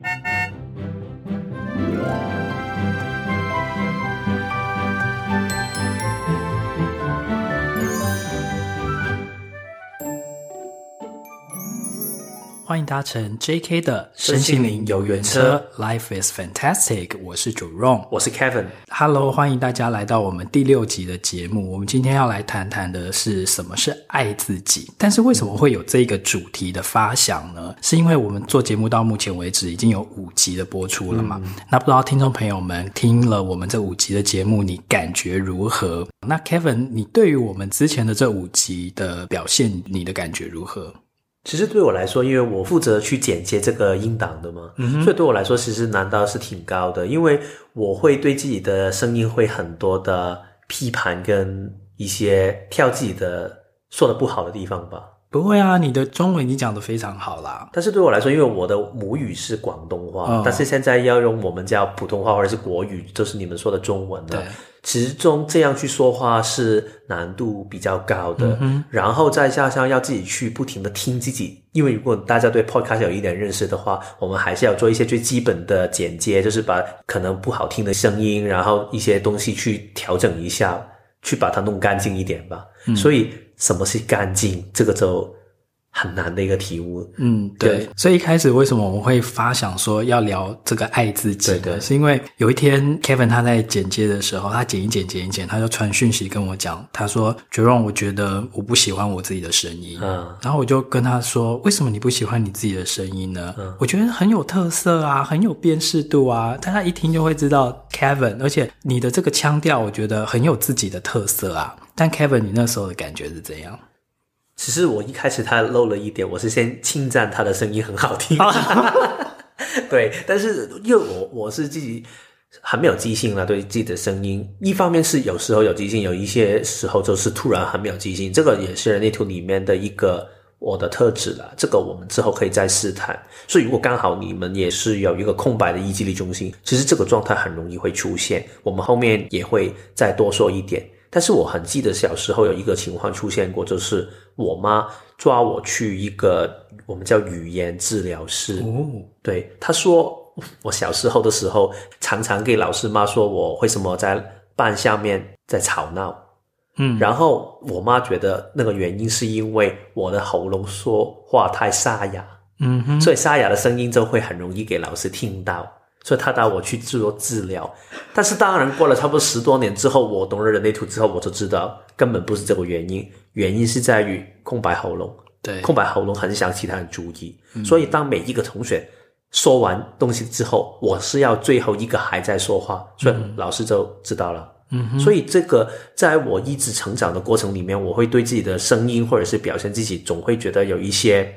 Thank you. 欢迎搭乘 JK 的身心灵游园车，Life is fantastic。我是 Jerome，我是 Kevin。Hello，欢迎大家来到我们第六集的节目。我们今天要来谈谈的是什么是爱自己。但是为什么会有这个主题的发想呢？是因为我们做节目到目前为止已经有五集的播出了嘛？嗯、那不知道听众朋友们听了我们这五集的节目，你感觉如何？那 Kevin，你对于我们之前的这五集的表现，你的感觉如何？其实对我来说，因为我负责去剪接这个音档的嘛，嗯，所以对我来说，其实难度是挺高的。因为我会对自己的声音会很多的批判跟一些挑自己的说的不好的地方吧。不会啊，你的中文已经讲得非常好啦。但是对我来说，因为我的母语是广东话，哦，但是现在要用我们叫普通话或者是国语，就是你们说的中文的。对。其中这样去说话是难度比较高的，嗯、然后再加上要自己去不停的听自己，因为如果大家对 podcast 有一点认识的话，我们还是要做一些最基本的剪接，就是把可能不好听的声音，然后一些东西去调整一下，去把它弄干净一点吧。嗯、所以什么是干净？这个就。很难的一个题目，嗯，对，对，所以一开始为什么我们会发想说要聊这个爱自己的？对对，是因为有一天 Kevin 他在剪接的时候，他剪一剪剪一剪，他就传讯息跟我讲，他说：“Jerome，我觉得我不喜欢我自己的声音。”嗯，然后我就跟他说：“为什么你不喜欢你自己的声音呢？”嗯，我觉得很有特色啊，很有辨识度啊，大家一听就会知道 Kevin，而且你的这个腔调，我觉得很有自己的特色啊。但 Kevin，你那时候的感觉是怎样？其实我一开始他漏了一点，我是先称赞他的声音很好听，对，但是因为我我是自己很没有记性了，对自己的声音，一方面是有时候有记性，有一些时候就是突然很没有记性，这个也是人类图里面的一个我的特质了，这个我们之后可以再试探。所以如果刚好你们也是有一个空白的意志力中心，其实这个状态很容易会出现，我们后面也会再多说一点。但是我很记得小时候有一个情况出现过，就是我妈抓我去一个我们叫语言治疗室。哦，对，她说我小时候的时候常常给老师妈说我为什么在班下面在吵闹。嗯，然后我妈觉得那个原因是因为我的喉咙说话太沙哑。嗯哼，所以沙哑的声音就会很容易给老师听到。所以他带我去做治疗，但是当然过了差不多十多年之后，我懂了人类图之后，我就知道根本不是这个原因，原因是在于空白喉咙。对，空白喉咙很想其他人注意，嗯、所以当每一个同学说完东西之后，我是要最后一个还在说话，所以老师就知道了。嗯哼，所以这个在我一直成长的过程里面，我会对自己的声音或者是表现自己，总会觉得有一些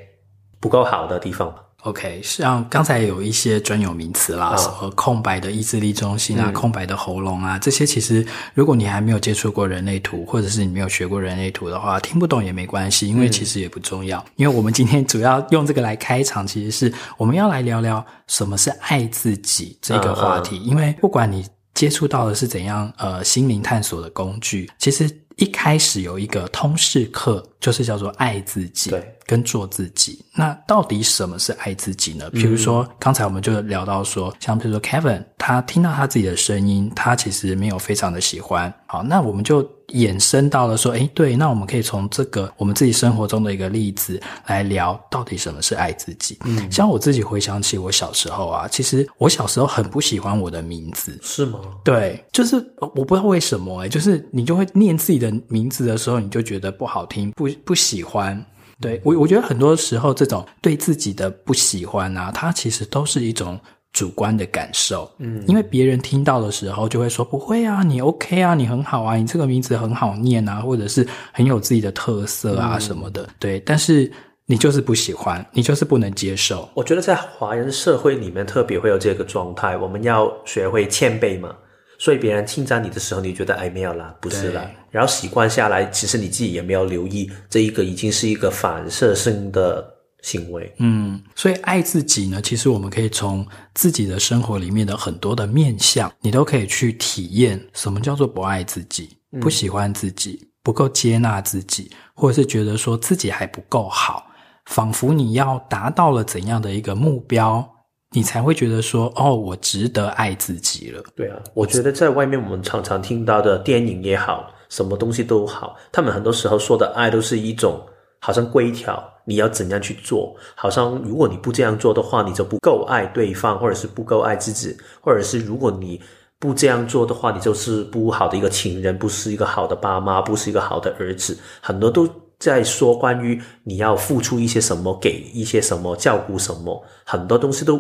不够好的地方。OK，像刚才有一些专有名词啦，什么空白的意志力中心啊，嗯、空白的喉咙啊，这些其实如果你还没有接触过人类图，或者是你没有学过人类图的话，听不懂也没关系，因为其实也不重要。嗯、因为我们今天主要用这个来开场，其实是我们要来聊聊什么是爱自己这个话题。因为不管你接触到的是怎样呃心灵探索的工具，其实一开始有一个通识课，就是叫做爱自己。对。跟做自己，那到底什么是爱自己呢？比如说，刚才我们就聊到说，像比如说 Kevin，他听到他自己的声音，他其实没有非常的喜欢。好，那我们就衍生到了说，诶，对，那我们可以从这个我们自己生活中的一个例子来聊，到底什么是爱自己。嗯，像我自己回想起我小时候啊，其实我小时候很不喜欢我的名字。是吗？对，就是我不知道为什么，诶，就是你就会念自己的名字的时候，你就觉得不好听，不不喜欢。对，我我觉得很多时候这种对自己的不喜欢啊，它其实都是一种主观的感受。嗯，因为别人听到的时候就会说不会啊，你 OK 啊，你很好啊，你这个名字很好念啊，或者是很有自己的特色啊什么的。嗯，对，但是你就是不喜欢，你就是不能接受。我觉得在华人社会里面特别会有这个状态，我们要学会谦卑嘛。所以别人称赞你的时候，你觉得哎没有啦，不是啦。对然后习惯下来，其实你自己也没有留意，这一个已经是一个反射性的行为。嗯，所以爱自己呢，其实我们可以从自己的生活里面的很多的面相，你都可以去体验什么叫做不爱自己、不喜欢自己、不够接纳自己，或者是觉得说自己还不够好，仿佛你要达到了怎样的一个目标。你才会觉得说，哦，我值得爱自己了。对啊，我觉得在外面我们常常听到的电影也好，什么东西都好，他们很多时候说的爱都是一种好像规条，你要怎样去做，好像如果你不这样做的话，你就不够爱对方，或者是不够爱自己，或者是如果你不这样做的话，你就是不好的一个情人，不是一个好的爸妈，不是一个好的儿子，很多都。在说关于你要付出一些什么，给一些什么，照顾什么，很多东西都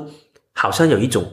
好像有一种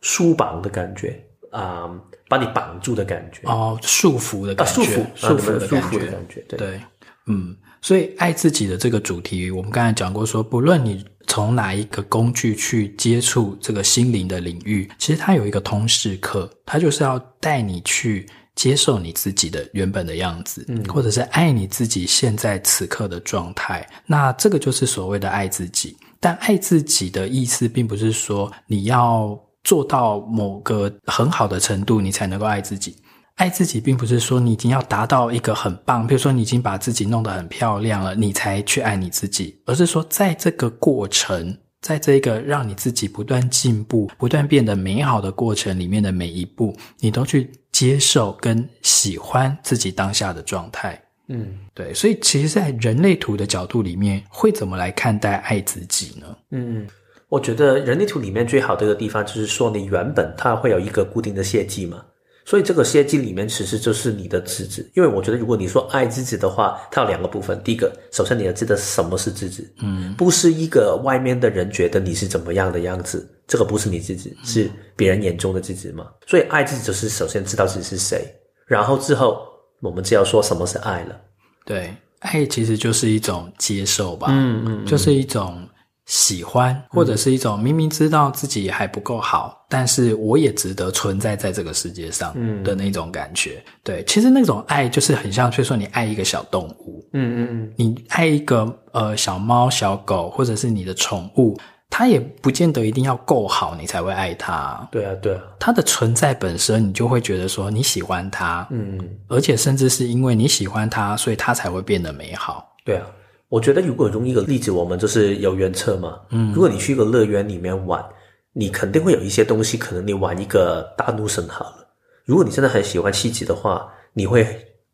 书绑的感觉啊、把你绑住的感觉哦，束缚的感觉，束缚，束缚的感觉，束缚的感觉，对，对，嗯，所以爱自己的这个主题，我们刚才讲过说，说不论你从哪一个工具去接触这个心灵的领域，其实它有一个通识课，它就是要带你去。接受你自己的原本的样子，嗯，或者是爱你自己现在此刻的状态，那这个就是所谓的爱自己。但爱自己的意思，并不是说你要做到某个很好的程度，你才能够爱自己。爱自己，并不是说你已经要达到一个很棒，比如说你已经把自己弄得很漂亮了，你才去爱你自己，而是说在这个过程。在这个让你自己不断进步、不断变得美好的过程里面的每一步，你都去接受跟喜欢自己当下的状态。嗯，对。所以，其实，在人类图的角度里面，会怎么来看待爱自己呢？嗯，我觉得人类图里面最好的一个地方，就是说你原本它会有一个固定的设计嘛。所以这个设计里面其实就是你的自己，因为我觉得如果你说爱自己的话，它有两个部分。第一个，首先你要知道什么是自己，嗯，不是一个外面的人觉得你是怎么样的样子，这个不是你自己，是别人眼中的自己嘛。所以爱自己就是首先知道自己是谁，然后之后我们就要说什么是爱了。对，爱其实就是一种接受吧，嗯嗯，嗯，就是一种。喜欢，或者是一种明明知道自己还不够好，嗯，但是我也值得存在在这个世界上的那种感觉。嗯，对，其实那种爱就是很像，就是说你爱一个小动物，嗯嗯嗯，你爱一个呃小猫、小狗，或者是你的宠物，它也不见得一定要够好，你才会爱它。对啊，对啊，它的存在本身，你就会觉得说你喜欢它，嗯，而且甚至是因为你喜欢它，所以它才会变得美好。对啊。我觉得，如果用一个例子，我们就是游园车嘛。嗯，如果你去一个乐园里面玩，你肯定会有一些东西，可能你玩一个大怒神好了。如果你真的很喜欢气质的话，你会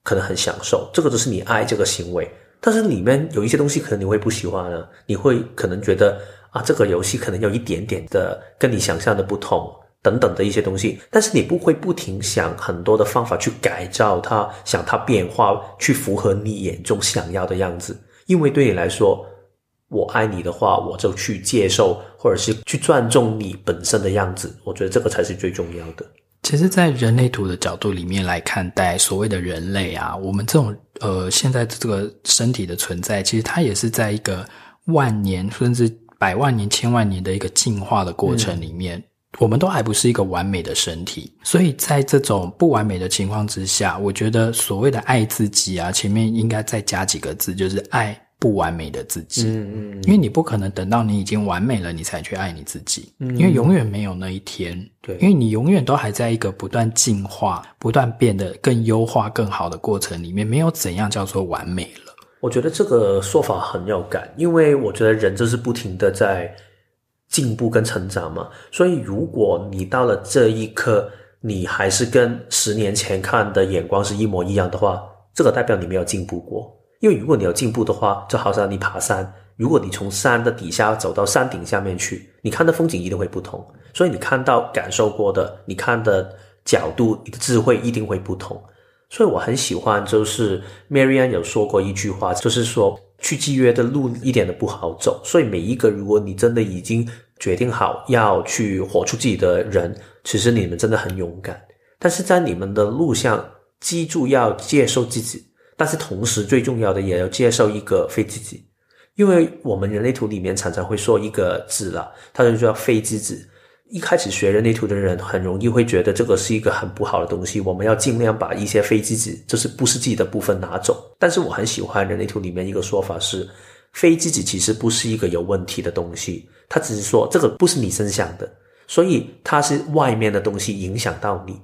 可能很享受，这个就是你爱这个行为。但是里面有一些东西，可能你会不喜欢呢，你会可能觉得啊，这个游戏可能有一点点的跟你想象的不同，等等的一些东西。但是你不会不停想很多的方法去改造它，想它变化，去符合你眼中想要的样子。因为对你来说，我爱你的话，我就去接受，或者是去尊重你本身的样子。我觉得这个才是最重要的。其实，在人类图的角度里面来看待所谓的人类啊，我们这种呃现在这个身体的存在，其实它也是在一个万年甚至百万年、千万年的一个进化的过程里面。嗯我们都还不是一个完美的身体，所以在这种不完美的情况之下，我觉得所谓的爱自己啊，前面应该再加几个字，就是爱不完美的自己。嗯嗯，因为你不可能等到你已经完美了，你才去爱你自己。嗯，因为永远没有那一天。对，因为你永远都还在一个不断进化、不断变得更优化、更好的过程里面，没有怎样叫做完美了。我觉得这个说法很有感，因为我觉得人就是不停的在。进步跟成长嘛，所以如果你到了这一刻，你还是跟十年前看的眼光是一模一样的话，这个代表你没有进步过。因为如果你有进步的话，就好像你爬山，如果你从山的底下走到山顶下面去，你看的风景一定会不同。所以你看到、感受过的，你看的角度、你的智慧一定会不同。所以我很喜欢，就是 Marianne 有说过一句话，就是说。去契约的路一点都不好走，所以每一个如果你真的已经决定好要去活出自己的人，其实你们真的很勇敢。但是在你们的路上，记住要接受自己，但是同时最重要的也要接受一个非自己，因为我们人类图里面常常会说一个字了，它就叫非自己。一开始学人类图的人很容易会觉得这个是一个很不好的东西，我们要尽量把一些非自己，就是不是自己的部分拿走。但是我很喜欢人类图里面一个说法是，非自己其实不是一个有问题的东西，它只是说这个不是你身想的，所以它是外面的东西影响到你。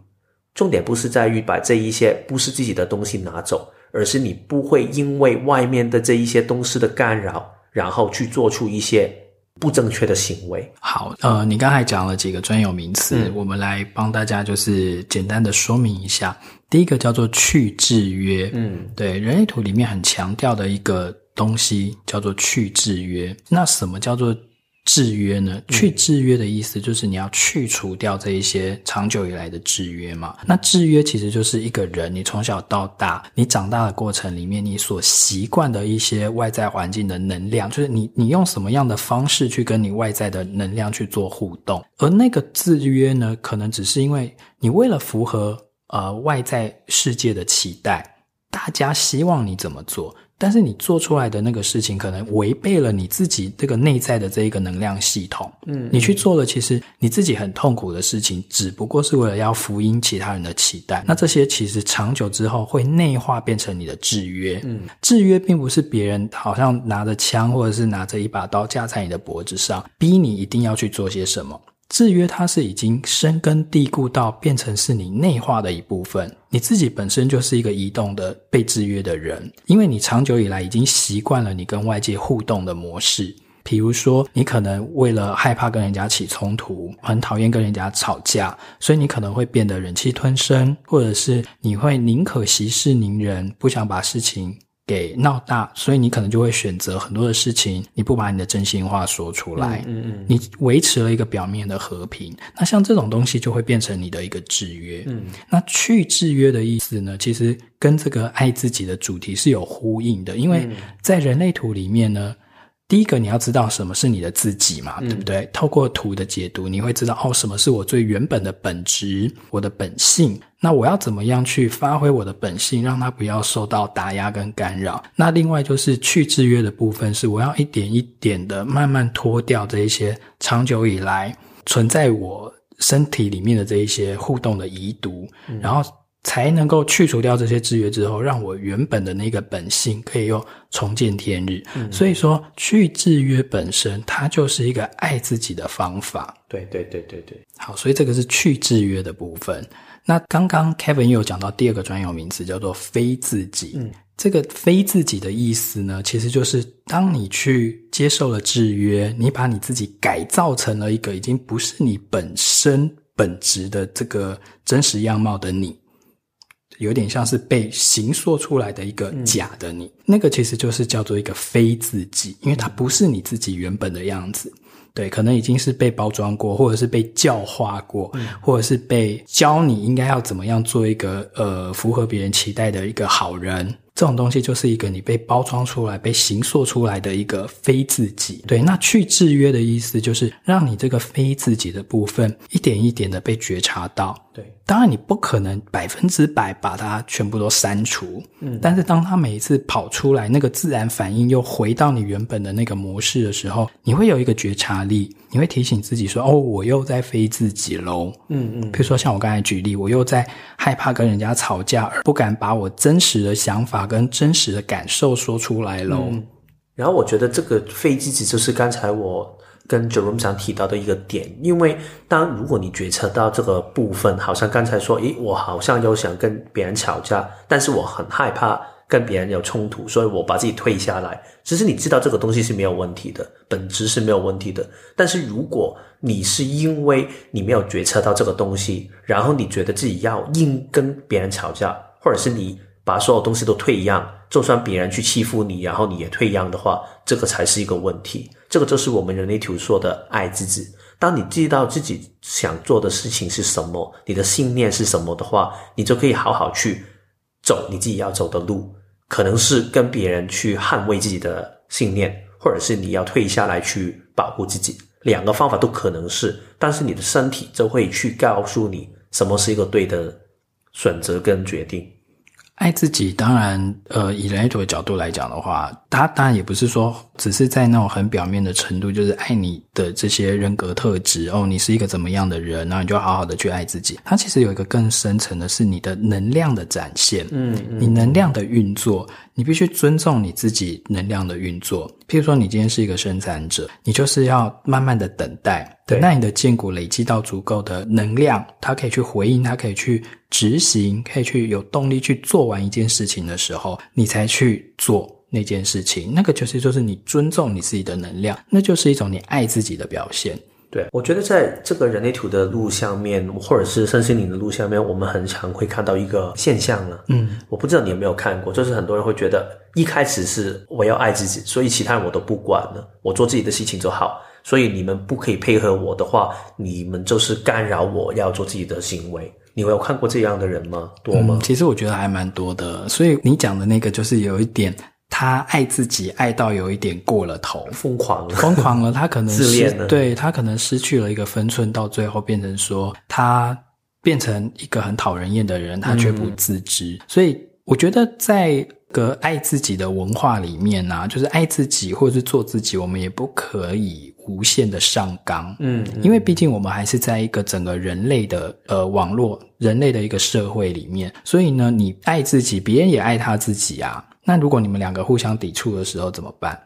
重点不是在于把这一些不是自己的东西拿走，而是你不会因为外面的这一些东西的干扰，然后去做出一些不正确的行为。好，呃，你刚才讲了几个专有名词，嗯、我们来帮大家就是简单的说明一下。第一个叫做去制约，嗯，对，人类图里面很强调的一个东西叫做去制约。那什么叫做制约呢？去制约的意思就是你要去除掉这一些长久以来的制约嘛。那制约其实就是一个人，你从小到大，你长大的过程里面，你所习惯的一些外在环境的能量，就是你你用什么样的方式去跟你外在的能量去做互动。而那个制约呢，可能只是因为你为了符合呃外在世界的期待，大家希望你怎么做。但是你做出来的那个事情，可能违背了你自己这个内在的这一个能量系统。嗯，你去做了，其实你自己很痛苦的事情，只不过是为了要福音其他人的期待。那这些其实长久之后会内化变成你的制约。嗯，制约并不是别人好像拿着枪或者是拿着一把刀架在你的脖子上，逼你一定要去做些什么。制约它是已经深根蒂固到变成是你内化的一部分，你自己本身就是一个移动的被制约的人，因为你长久以来已经习惯了你跟外界互动的模式。比如说，你可能为了害怕跟人家起冲突，很讨厌跟人家吵架，所以你可能会变得忍气吞声，或者是你会宁可息事宁人，不想把事情给闹大，所以你可能就会选择很多的事情，你不把你的真心话说出来，嗯嗯，嗯，你维持了一个表面的和平。那像这种东西就会变成你的一个制约。嗯，那去制约的意思呢，其实跟这个爱自己的主题是有呼应的，因为在人类图里面呢。第一个，你要知道什么是你的自己嘛，对不对？嗯、透过图的解读，你会知道哦，什么是我最原本的本质，我的本性。那我要怎么样去发挥我的本性，让它不要受到打压跟干扰？那另外就是去制约的部分，是我要一点一点的慢慢脱掉这一些长久以来存在我身体里面的这一些互动的遗毒，嗯、然后。才能够去除掉这些制约之后，让我原本的那个本性可以又重见天日。嗯，所以说，去制约本身，它就是一个爱自己的方法。对对对对对。好，所以这个是去制约的部分。那刚刚 Kevin 又有讲到第二个专有名词，叫做非自己。嗯，这个非自己的意思呢，其实就是当你去接受了制约，你把你自己改造成了一个已经不是你本身本质的这个真实样貌的你。有点像是被形塑出来的一个假的你，嗯、那个其实就是叫做一个非自己，因为它不是你自己原本的样子。对，可能已经是被包装过，或者是被教化过，嗯、或者是被教你应该要怎么样做一个呃符合别人期待的一个好人。这种东西就是一个你被包装出来、被形塑出来的一个非自己。对，那去制约的意思就是让你这个非自己的部分一点一点的被觉察到。对，当然你不可能百分之百把它全部都删除。嗯，但是当它每一次跑出来，那个自然反应又回到你原本的那个模式的时候，你会有一个觉察力，你会提醒自己说：“哦，我又在非自己喽。”嗯嗯。比如说像我刚才举例，我又在害怕跟人家吵架，而不敢把我真实的想法。跟真实的感受说出来喽。嗯，然后我觉得这个非自己就是刚才我跟 Jerome 想提到的一个点，因为当如果你觉察到这个部分，好像刚才说，诶，我好像又想跟别人吵架，但是我很害怕跟别人有冲突，所以我把自己退下来。其实你知道这个东西是没有问题的，本质是没有问题的。但是如果你是因为你没有觉察到这个东西，然后你觉得自己要硬跟别人吵架，或者是你。把所有东西都退让，就算别人去欺负你，然后你也退让的话，这个才是一个问题。这个就是我们人类图说的爱自己。当你知道自己想做的事情是什么，你的信念是什么的话，你就可以好好去走你自己要走的路。可能是跟别人去捍卫自己的信念，或者是你要退下来去保护自己。两个方法都可能是，但是你的身体就会去告诉你什么是一个对的选择跟决定。爱自己，当然，呃，以人类图的角度来讲的话，他当然也不是说只是在那种很表面的程度，就是爱你的这些人格特质哦，你是一个怎么样的人，然后你就好好的去爱自己。它其实有一个更深层的是你的能量的展现，嗯，嗯，你能量的运作。你必须尊重你自己能量的运作。譬如说，你今天是一个生产者，你就是要慢慢的等待，等待你的荐骨累积到足够的能量，它可以去回应，它可以去执行，可以去有动力去做完一件事情的时候，你才去做。那件事情，那个就是就是你尊重你自己的能量，那就是一种你爱自己的表现。对，我觉得在这个人类图的路上面，或者是身心灵的路上面，我们很常会看到一个现象呢。嗯，我不知道你有没有看过，就是很多人会觉得一开始是我要爱自己，所以其他人我都不管了，我做自己的事情就好。所以你们不可以配合我的话，你们就是干扰我要做自己的行为。你有看过这样的人吗？多吗？嗯，其实我觉得还蛮多的。所以你讲的那个就是有一点。他爱自己爱到有一点过了头，疯狂了，疯狂了。他可能自恋了，对，他可能失去了一个分寸，到最后变成说他变成一个很讨人厌的人，他却不自知。嗯、所以我觉得，在个爱自己的文化里面呢、啊，就是爱自己或者是做自己，我们也不可以无限的上纲。嗯，嗯，因为毕竟我们还是在一个整个人类的呃网络人类的一个社会里面，所以呢，你爱自己，别人也爱他自己啊。那如果你们两个互相抵触的时候怎么办？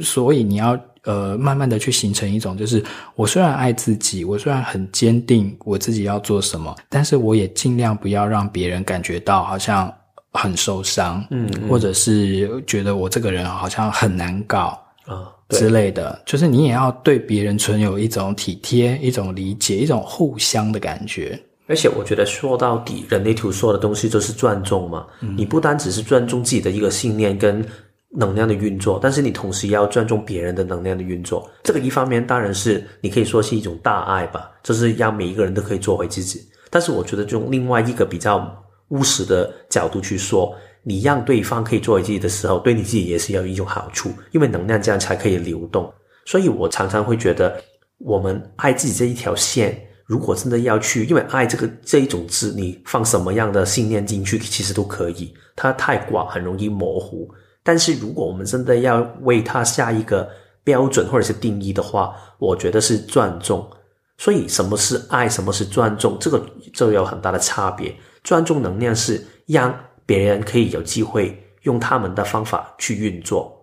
所以你要呃慢慢的去形成一种，就是我虽然爱自己，我虽然很坚定我自己要做什么，但是我也尽量不要让别人感觉到好像很受伤，嗯，嗯，或者是觉得我这个人好像很难搞啊之类的。就是你也要对别人存有一种体贴、一种理解、一种互相的感觉。而且我觉得说到底，人类图说的东西就是尊重嘛。嗯。你不单只是尊重自己的一个信念跟能量的运作，但是你同时也要尊重别人的能量的运作。这个一方面当然是你可以说是一种大爱吧，就是让每一个人都可以做回自己。但是我觉得用另外一个比较务实的角度去说，你让对方可以做回自己的时候，对你自己也是有一种好处，因为能量这样才可以流动。所以我常常会觉得，我们爱自己这一条线。如果真的要去，因为爱这个这一种字，你放什么样的信念进去，其实都可以。它太广，很容易模糊。但是如果我们真的要为它下一个标准或者是定义的话，我觉得是尊重。所以什么是爱，什么是尊重，这个就有很大的差别。尊重能量是让别人可以有机会用他们的方法去运作，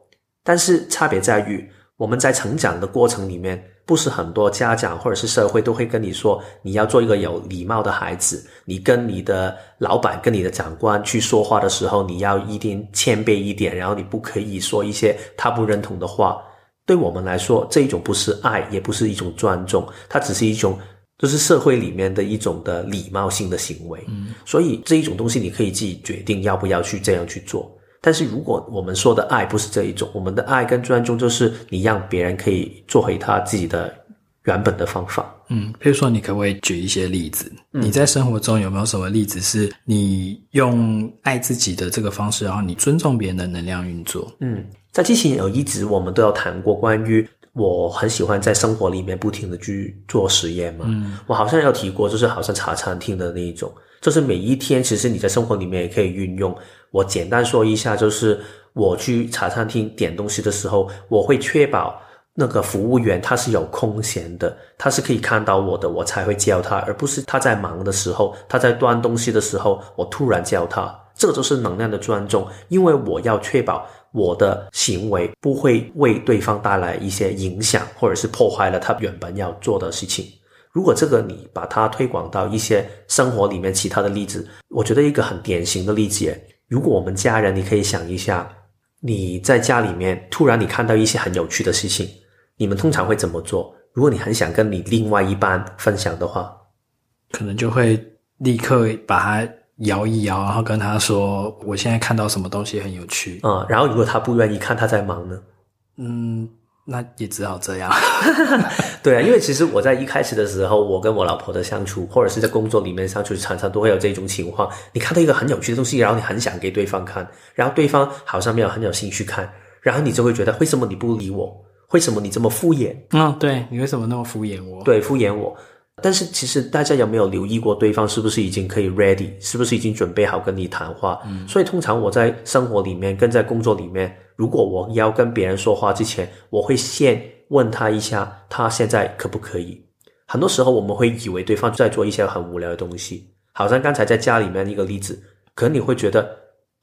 但是差别在于我们在成长的过程里面。不是很多家长或者是社会都会跟你说，你要做一个有礼貌的孩子。你跟你的老板、跟你的长官去说话的时候，你要一定谦卑一点，然后你不可以说一些他不认同的话。对我们来说，这一种不是爱，也不是一种尊重，它只是一种就是社会里面的一种的礼貌性的行为。嗯，所以这一种东西你可以自己决定要不要去这样去做。但是如果我们说的爱不是这一种，我们的爱跟尊重就是你让别人可以做回他自己的原本的方法。嗯，比如说你可不可以举一些例子？嗯，你在生活中有没有什么例子是你用爱自己的这个方式，然后你尊重别人的能量运作？嗯，在之前有一直我们都有谈过关于我很喜欢在生活里面不停的去做实验嘛。嗯，我好像有提过，就是好像茶餐厅的那一种。就是每一天，其实你在生活里面也可以运用。我简单说一下，就是我去茶餐厅点东西的时候，我会确保那个服务员他是有空闲的，他是可以看到我的，我才会叫他，而不是他在忙的时候，他在端东西的时候，我突然叫他。这就是能量的尊重，因为我要确保我的行为不会为对方带来一些影响，或者是破坏了他原本要做的事情。如果这个你把它推广到一些生活里面其他的例子，我觉得一个很典型的例子，如果我们家人，你可以想一下，你在家里面突然你看到一些很有趣的事情，你们通常会怎么做？如果你很想跟你另外一半分享的话，可能就会立刻把它摇一摇，然后跟他说：“我现在看到什么东西很有趣。”嗯，然后如果他不愿意看，他在忙呢？嗯。那也只好这样，对啊，因为其实我在一开始的时候，我跟我老婆的相处，或者是在工作里面相处，常常都会有这种情况。你看到一个很有趣的东西，然后你很想给对方看，然后对方好像没有很有兴趣看，然后你就会觉得，为什么你不理我？为什么你这么敷衍？嗯，对，你为什么那么敷衍我？对，敷衍我。但是其实大家有没有留意过，对方是不是已经可以 ready，是不是已经准备好跟你谈话？嗯，所以通常我在生活里面跟在工作里面，如果我要跟别人说话之前，我会先问他一下，他现在可不可以？很多时候我们会以为对方在做一些很无聊的东西，好像刚才在家里面一个例子，可能你会觉得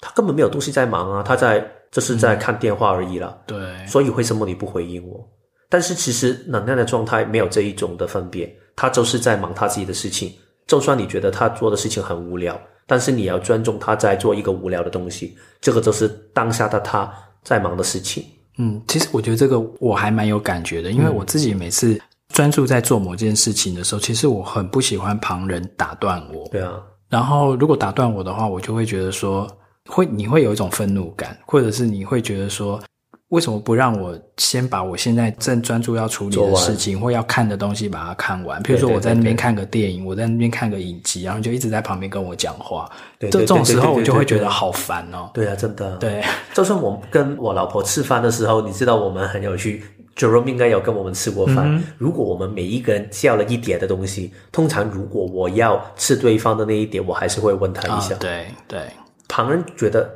他根本没有东西在忙啊，他在这是在看电话而已了。嗯，对，所以为什么你不回应我？但是其实能量的状态没有这一种的分别。他就是在忙他自己的事情，就算你觉得他做的事情很无聊，但是你要尊重他在做一个无聊的东西，这个就是当下的他在忙的事情。嗯，其实我觉得这个我还蛮有感觉的，因为我自己每次专注在做某件事情的时候，其实我很不喜欢旁人打断我。对啊，然后如果打断我的话，我就会觉得说，会你会有一种愤怒感，或者是你会觉得说。为什么不让我先把我现在正专注要处理的事情或要看的东西把它看完？比如说我在那边看个电影，我在那边看个影集，然后就一直在旁边跟我讲话。对，这种时候我就会觉得好烦哦。对啊，真的。对，就算我跟我老婆吃饭的时候，你知道我们很有趣，Jerome 应该有跟我们吃过饭。嗯。如果我们每一个人叫了一点的东西，通常如果我要吃对方的那一点，我还是会问他一下。哦，对对。旁人觉得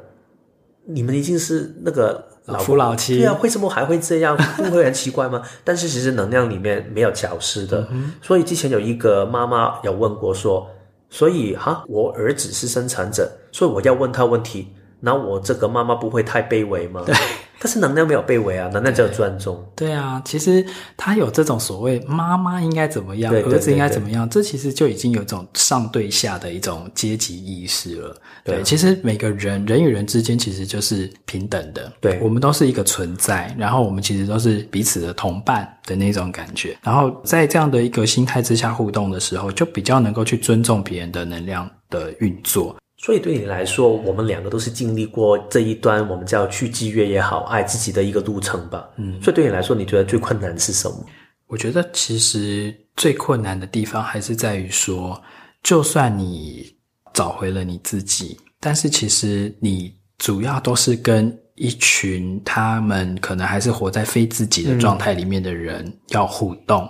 你们已经是那个。老夫老妻，对啊，为什么还会这样？不会很奇怪吗？但是其实能量里面没有消失的，嗯、所以之前有一个妈妈有问过说，所以哈，我儿子是生产者，所以我要问他问题，那我这个妈妈不会太卑微吗？对。但是能量没有被围啊，能量只有尊重。对啊，其实他有这种所谓妈妈应该怎么样，儿子应该怎么样，这其实就已经有一种上对下的一种阶级意识了。对，对，其实每个人人与人之间其实就是平等的。对，我们都是一个存在，然后我们其实都是彼此的同伴的那种感觉。然后在这样的一个心态之下互动的时候，就比较能够去尊重别人的能量的运作。所以对你来说，我们两个都是经历过这一段我们叫去制约也好，爱自己的一个路程吧。嗯，所以对你来说，你觉得最困难是什么？我觉得其实最困难的地方还是在于说，就算你找回了你自己，但是其实你主要都是跟一群他们可能还是活在非自己的状态里面的人要互动。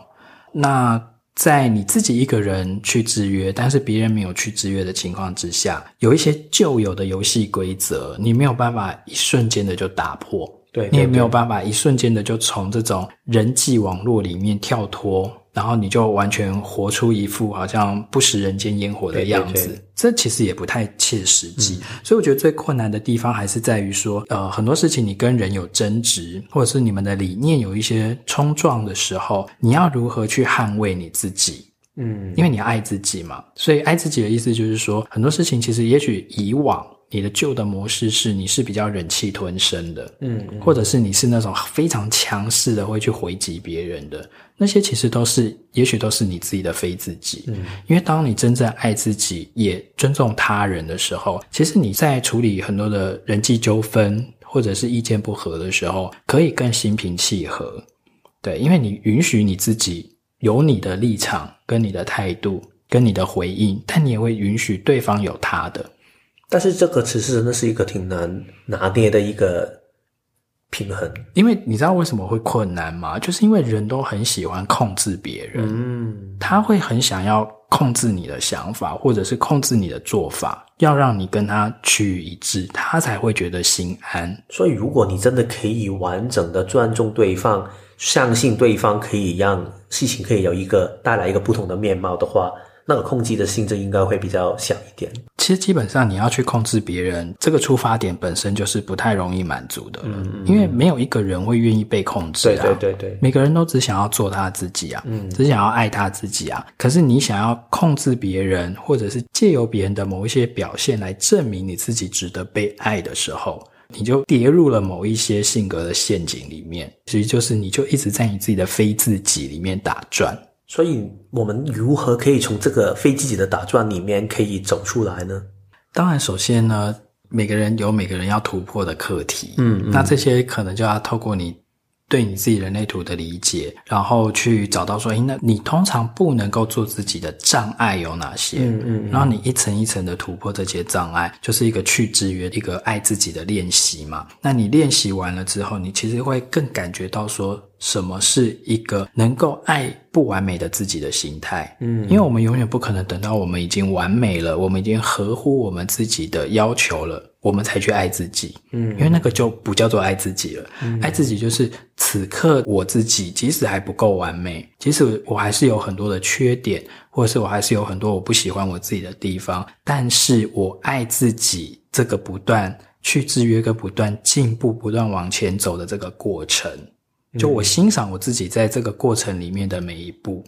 嗯、那在你自己一个人去制约，但是别人没有去制约的情况之下，有一些旧有的游戏规则，你没有办法一瞬间的就打破。对，你也没有办法一瞬间的就从这种人际网络里面跳脱。然后你就完全活出一副好像不食人间烟火的样子，对对对，这其实也不太切实际。嗯。所以我觉得最困难的地方还是在于说，呃，很多事情你跟人有争执，或者是你们的理念有一些冲撞的时候，你要如何去捍卫你自己？嗯，因为你爱自己嘛。所以爱自己的意思就是说，很多事情其实也许以往。你的旧的模式是你是比较忍气吞声的，嗯，或者是你是那种非常强势的会去回击别人的那些，其实都是，也许都是你自己的非自己，嗯，因为当你真正爱自己，也尊重他人的时候，其实你在处理很多的人际纠纷或者是意见不合的时候，可以更心平气和，对，因为你允许你自己有你的立场跟你的态度跟你的回应，但你也会允许对方有他的。但是这个其实真的是一个挺难拿捏的一个平衡，因为你知道为什么会困难吗？就是因为人都很喜欢控制别人，嗯，他会很想要控制你的想法，或者是控制你的做法，要让你跟他趋于一致，他才会觉得心安。所以，如果你真的可以完整的尊重对方，相信对方可以让事情可以有一个带来一个不同的面貌的话。那个控制的性质应该会比较小一点。其实基本上你要去控制别人，这个出发点本身就是不太容易满足的。嗯嗯。因为没有一个人会愿意被控制啊。对对对对。每个人都只想要做他自己啊，嗯，只想要爱他自己啊。可是你想要控制别人，或者是借由别人的某一些表现来证明你自己值得被爱的时候，你就跌入了某一些性格的陷阱里面。其实就是你就一直在你自己的非自己里面打转。所以，我们如何可以从这个非自己的打转里面可以走出来呢？当然，首先呢，每个人有每个人要突破的课题，嗯，嗯，那这些可能就要透过你。对你自己人类图的理解，然后去找到说，诶，那你通常不能够做自己的障碍有哪些？嗯嗯，然后你一层一层的突破这些障碍，就是一个去制约、一个爱自己的练习嘛。那你练习完了之后，你其实会更感觉到说，什么是一个能够爱不完美的自己的心态？嗯，因为我们永远不可能等到我们已经完美了，我们已经合乎我们自己的要求了。我们才去爱自己，嗯，因为那个就不叫做爱自己了。嗯，爱自己就是此刻我自己，即使还不够完美，即使我还是有很多的缺点，或者是我还是有很多我不喜欢我自己的地方，但是我爱自己这个不断去制约、跟不断进步、不断往前走的这个过程，就我欣赏我自己在这个过程里面的每一步。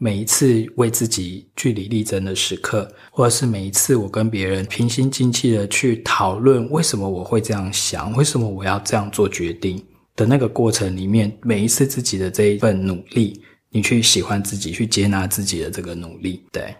每一次为自己据理力争的时刻，或者是每一次我跟别人平心静气的去讨论为什么我会这样想，为什么我要这样做决定的那个过程里面，每一次自己的这一份努力，你去喜欢自己，去接纳自己的这个努力。对，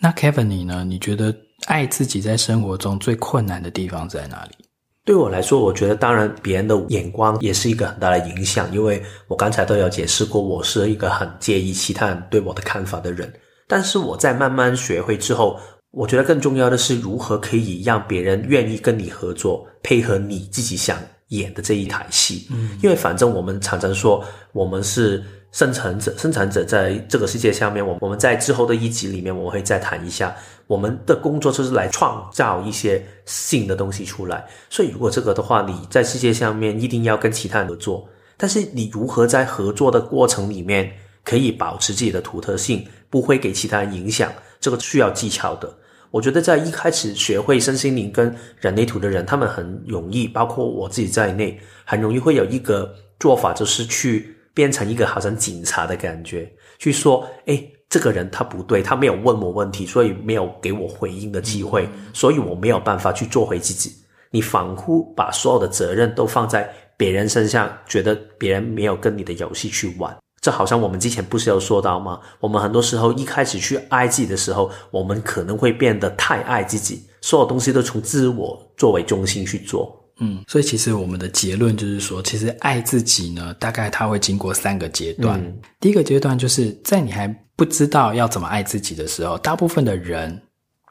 那 Kevin 你呢？你觉得爱自己在生活中最困难的地方在哪里？对我来说，我觉得当然别人的眼光也是一个很大的影响，因为我刚才都有解释过，我是一个很介意其他人对我的看法的人。但是我在慢慢学会之后，我觉得更重要的是如何可以让别人愿意跟你合作，配合你自己想演的这一台戏。嗯，因为反正我们常常说，我们是。生产者，生产者在这个世界下面，我我们在之后的一集里面，我会再谈一下，我们的工作就是来创造一些新的东西出来。所以，如果这个的话，你在世界上面一定要跟其他人合作，但是你如何在合作的过程里面可以保持自己的独特性，不会给其他人影响，这个需要技巧的。我觉得在一开始学会身心灵跟人类图的人，他们很容易，包括我自己在内，很容易会有一个做法，就是去。变成一个好像警察的感觉，去说，诶，这个人他不对，他没有问我问题，所以没有给我回应的机会，所以我没有办法去做回自己。你仿佛把所有的责任都放在别人身上，觉得别人没有跟你的游戏去玩。这好像我们之前不是有说到吗？我们很多时候一开始去爱自己的时候，我们可能会变得太爱自己，所有东西都从自我作为中心去做。嗯，所以其实我们的结论就是说，其实爱自己呢，大概它会经过三个阶段。嗯，第一个阶段就是在你还不知道要怎么爱自己的时候，大部分的人。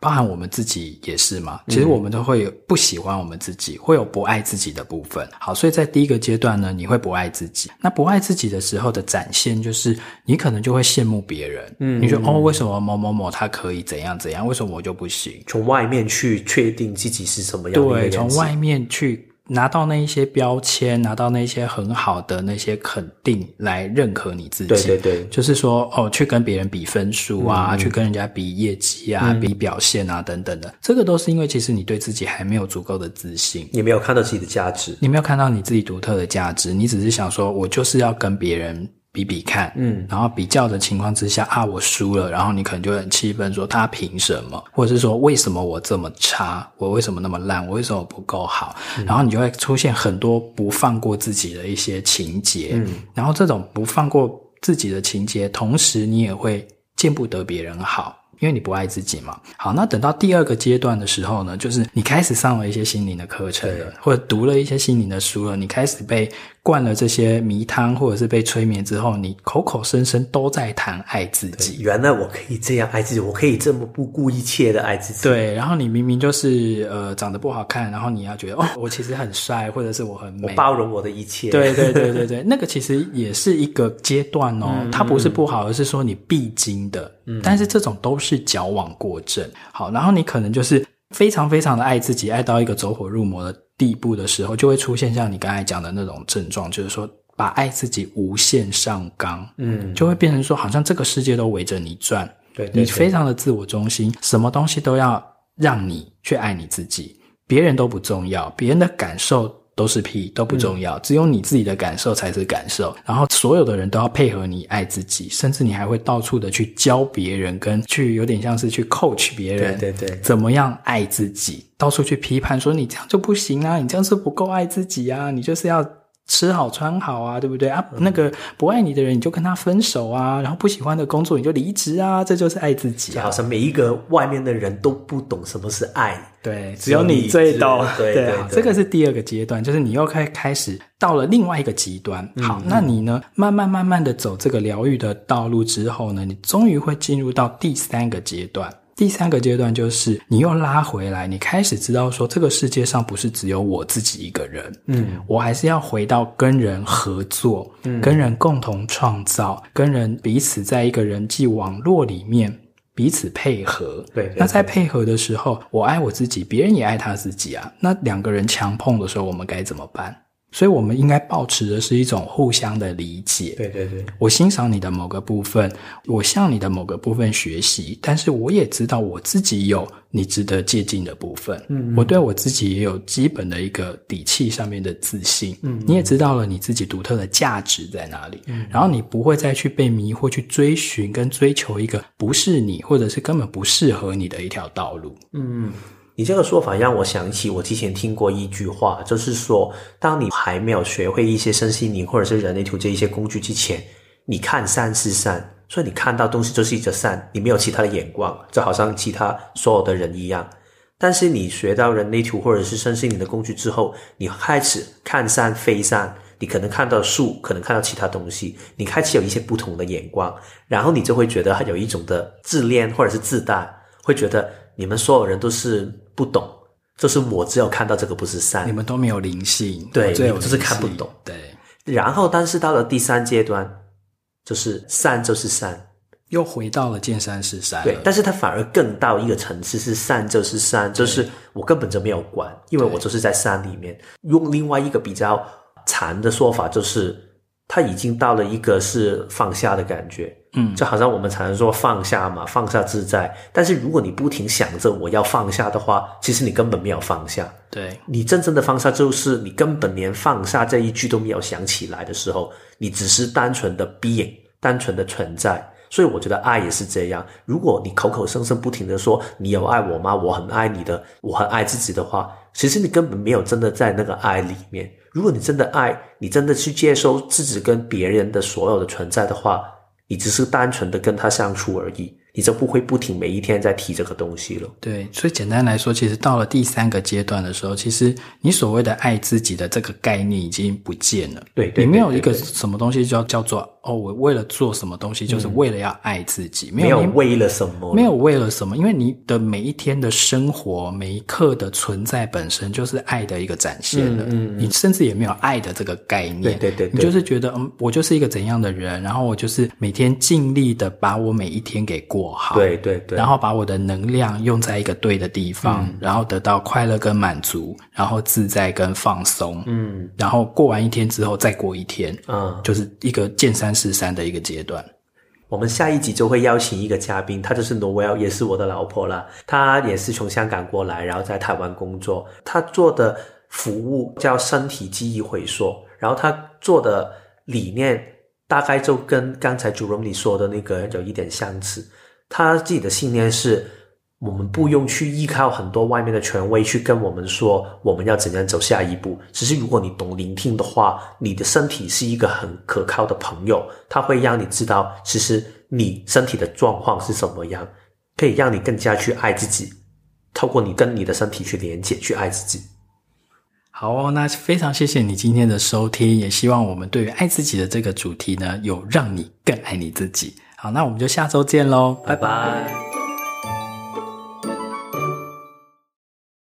包含我们自己也是嘛，其实我们都会有不喜欢我们自己，嗯、会有不爱自己的部分。好，所以在第一个阶段呢，你会不爱自己。那不爱自己的时候的展现，就是你可能就会羡慕别人。嗯，你说哦，为什么某某某他可以怎样怎样，为什么我就不行？从外面去确定自己是什么样的人。对，从外面去。拿到那一些标签，拿到那些很好的那些肯定来认可你自己。对对对，就是说哦，去跟别人比分数啊，嗯、去跟人家比业绩啊，嗯、比表现啊等等的，这个都是因为其实你对自己还没有足够的自信，你没有看到自己的价值，你没有看到你自己独特的价值，你只是想说我就是要跟别人。比比看，嗯，然后比较的情况之下啊，我输了，然后你可能就很气愤，说他凭什么，或者是说为什么我这么差，我为什么那么烂，我为什么不够好，嗯，然后你就会出现很多不放过自己的一些情节，嗯，然后这种不放过自己的情节，同时你也会见不得别人好。因为你不爱自己嘛。好，那等到第二个阶段的时候呢，就是你开始上了一些心灵的课程了，或者读了一些心灵的书了，你开始被灌了这些迷汤，或者是被催眠之后，你口口声声都在谈爱自己。原来我可以这样爱自己，我可以这么不顾一切的爱自己。对，然后你明明就是呃长得不好看，然后你要觉得哦，我其实很帅，或者是我很美，我包容我的一切。对对对对对，那个其实也是一个阶段哦，嗯、它不是不好，而是说你必经的。嗯，但是这种都是矫枉过正。好，然后你可能就是非常非常的爱自己，爱到一个走火入魔的地步的时候，就会出现像你刚才讲的那种症状，就是说把爱自己无限上纲，嗯，就会变成说好像这个世界都围着你转，对，对，对，你非常的自我中心，什么东西都要让你去爱你自己，别人都不重要，别人的感受。都是屁，都不重要，嗯，只有你自己的感受才是感受。然后所有的人都要配合你爱自己，甚至你还会到处的去教别人，跟去有点像是去 coach 别人，对对对，怎么样爱自己，到处去批判说你这样就不行啊，你这样是不够爱自己啊，你就是要。吃好穿好啊，对不对啊？那个不爱你的人，你就跟他分手啊。然后不喜欢的工作，你就离职啊。这就是爱自己啊。好像每一个外面的人都不懂什么是爱，对，只有你最懂。对对，这个是第二个阶段，就是你又开开始到了另外一个极端。好，那你呢？慢慢慢慢的走这个疗愈的道路之后呢，你终于会进入到第三个阶段。第三个阶段就是你又拉回来，你开始知道说这个世界上不是只有我自己一个人，嗯，我还是要回到跟人合作，嗯，跟人共同创造，跟人彼此在一个人际网络里面彼此配合，对。那在配合的时候，我爱我自己，别人也爱他自己啊。那两个人强碰的时候，我们该怎么办？所以我们应该保持的是一种互相的理解。对对对，我欣赏你的某个部分，我向你的某个部分学习，但是我也知道我自己有你值得借鉴的部分。嗯，嗯，我对我自己也有基本的一个底气上面的自信。嗯，嗯，你也知道了你自己独特的价值在哪里。嗯，然后你不会再去被迷惑，去追寻跟追求一个不是你，或者是根本不适合你的一条道路。嗯。你这个说法让我想起我之前听过一句话，就是说，当你还没有学会一些身心灵或者是人类图这一些工具之前，你看善是善，所以你看到东西就是一个善，你没有其他的眼光，就好像其他所有的人一样。但是你学到人类图或者是身心灵的工具之后，你开始看善非善，你可能看到树，可能看到其他东西，你开始有一些不同的眼光，然后你就会觉得有一种的自恋或者是自大，会觉得你们所有人都是。不懂，就是我只有看到这个不是善，你们都没有灵性，对，就是看不懂，对。然后，但是到了第三阶段，就是善就是善，又回到了见山是山，对。但是它反而更到一个层次，是善就是善，就是我根本就没有管，因为我就是在山里面。用另外一个比较禅的说法，就是。他已经到了一个是放下的感觉，嗯，就好像我们常常说放下嘛，放下自在。但是如果你不停想着我要放下的话，其实你根本没有放下。对，你真正的放下，就是你根本连放下这一句都没有想起来的时候，你只是单纯的 being，单纯的存在。所以我觉得爱也是这样。如果你口口声声不停的说你有爱我吗？我很爱你的，我很爱自己的话，其实你根本没有真的在那个爱里面。如果你真的爱，你真的去接受自己跟别人的所有的存在的话，你只是单纯的跟他相处而已。你就不会不停每一天在提这个东西了。对，所以简单来说，其实到了第三个阶段的时候，其实你所谓的爱自己的这个概念已经不见了。对，对，对，对，你没有一个什么东西叫叫做哦，我为了做什么东西，就是为了要爱自己。嗯、没有为了什么，没有为了什么，因为你的每一天的生活，每一刻的存在本身就是爱的一个展现了。嗯，嗯，嗯，你甚至也没有爱的这个概念。对对对，对，你就是觉得嗯，我就是一个怎样的人，然后我就是每天尽力的把我每一天给过。好，对对对，然后把我的能量用在一个对的地方，嗯、然后得到快乐跟满足，然后自在跟放松，嗯，然后过完一天之后再过一天，嗯，就是一个见山是山的一个阶段。我们下一集就会邀请一个嘉宾，她就是 Noelle，也是我的老婆啦。她也是从香港过来，然后在台湾工作。她做的服务叫身体记忆回溯，然后她做的理念。大概就跟刚才 Jerome 你说的那个有一点相似。他自己的信念是，我们不用去依靠很多外面的权威去跟我们说我们要怎样走下一步。只是如果你懂聆听的话，你的身体是一个很可靠的朋友，他会让你知道其实你身体的状况是什么样，可以让你更加去爱自己。透过你跟你的身体去连接，去爱自己。好哦，那非常谢谢你今天的收听，也希望我们对于爱自己的这个主题呢，有让你更爱你自己。好，那我们就下周见喽，拜拜。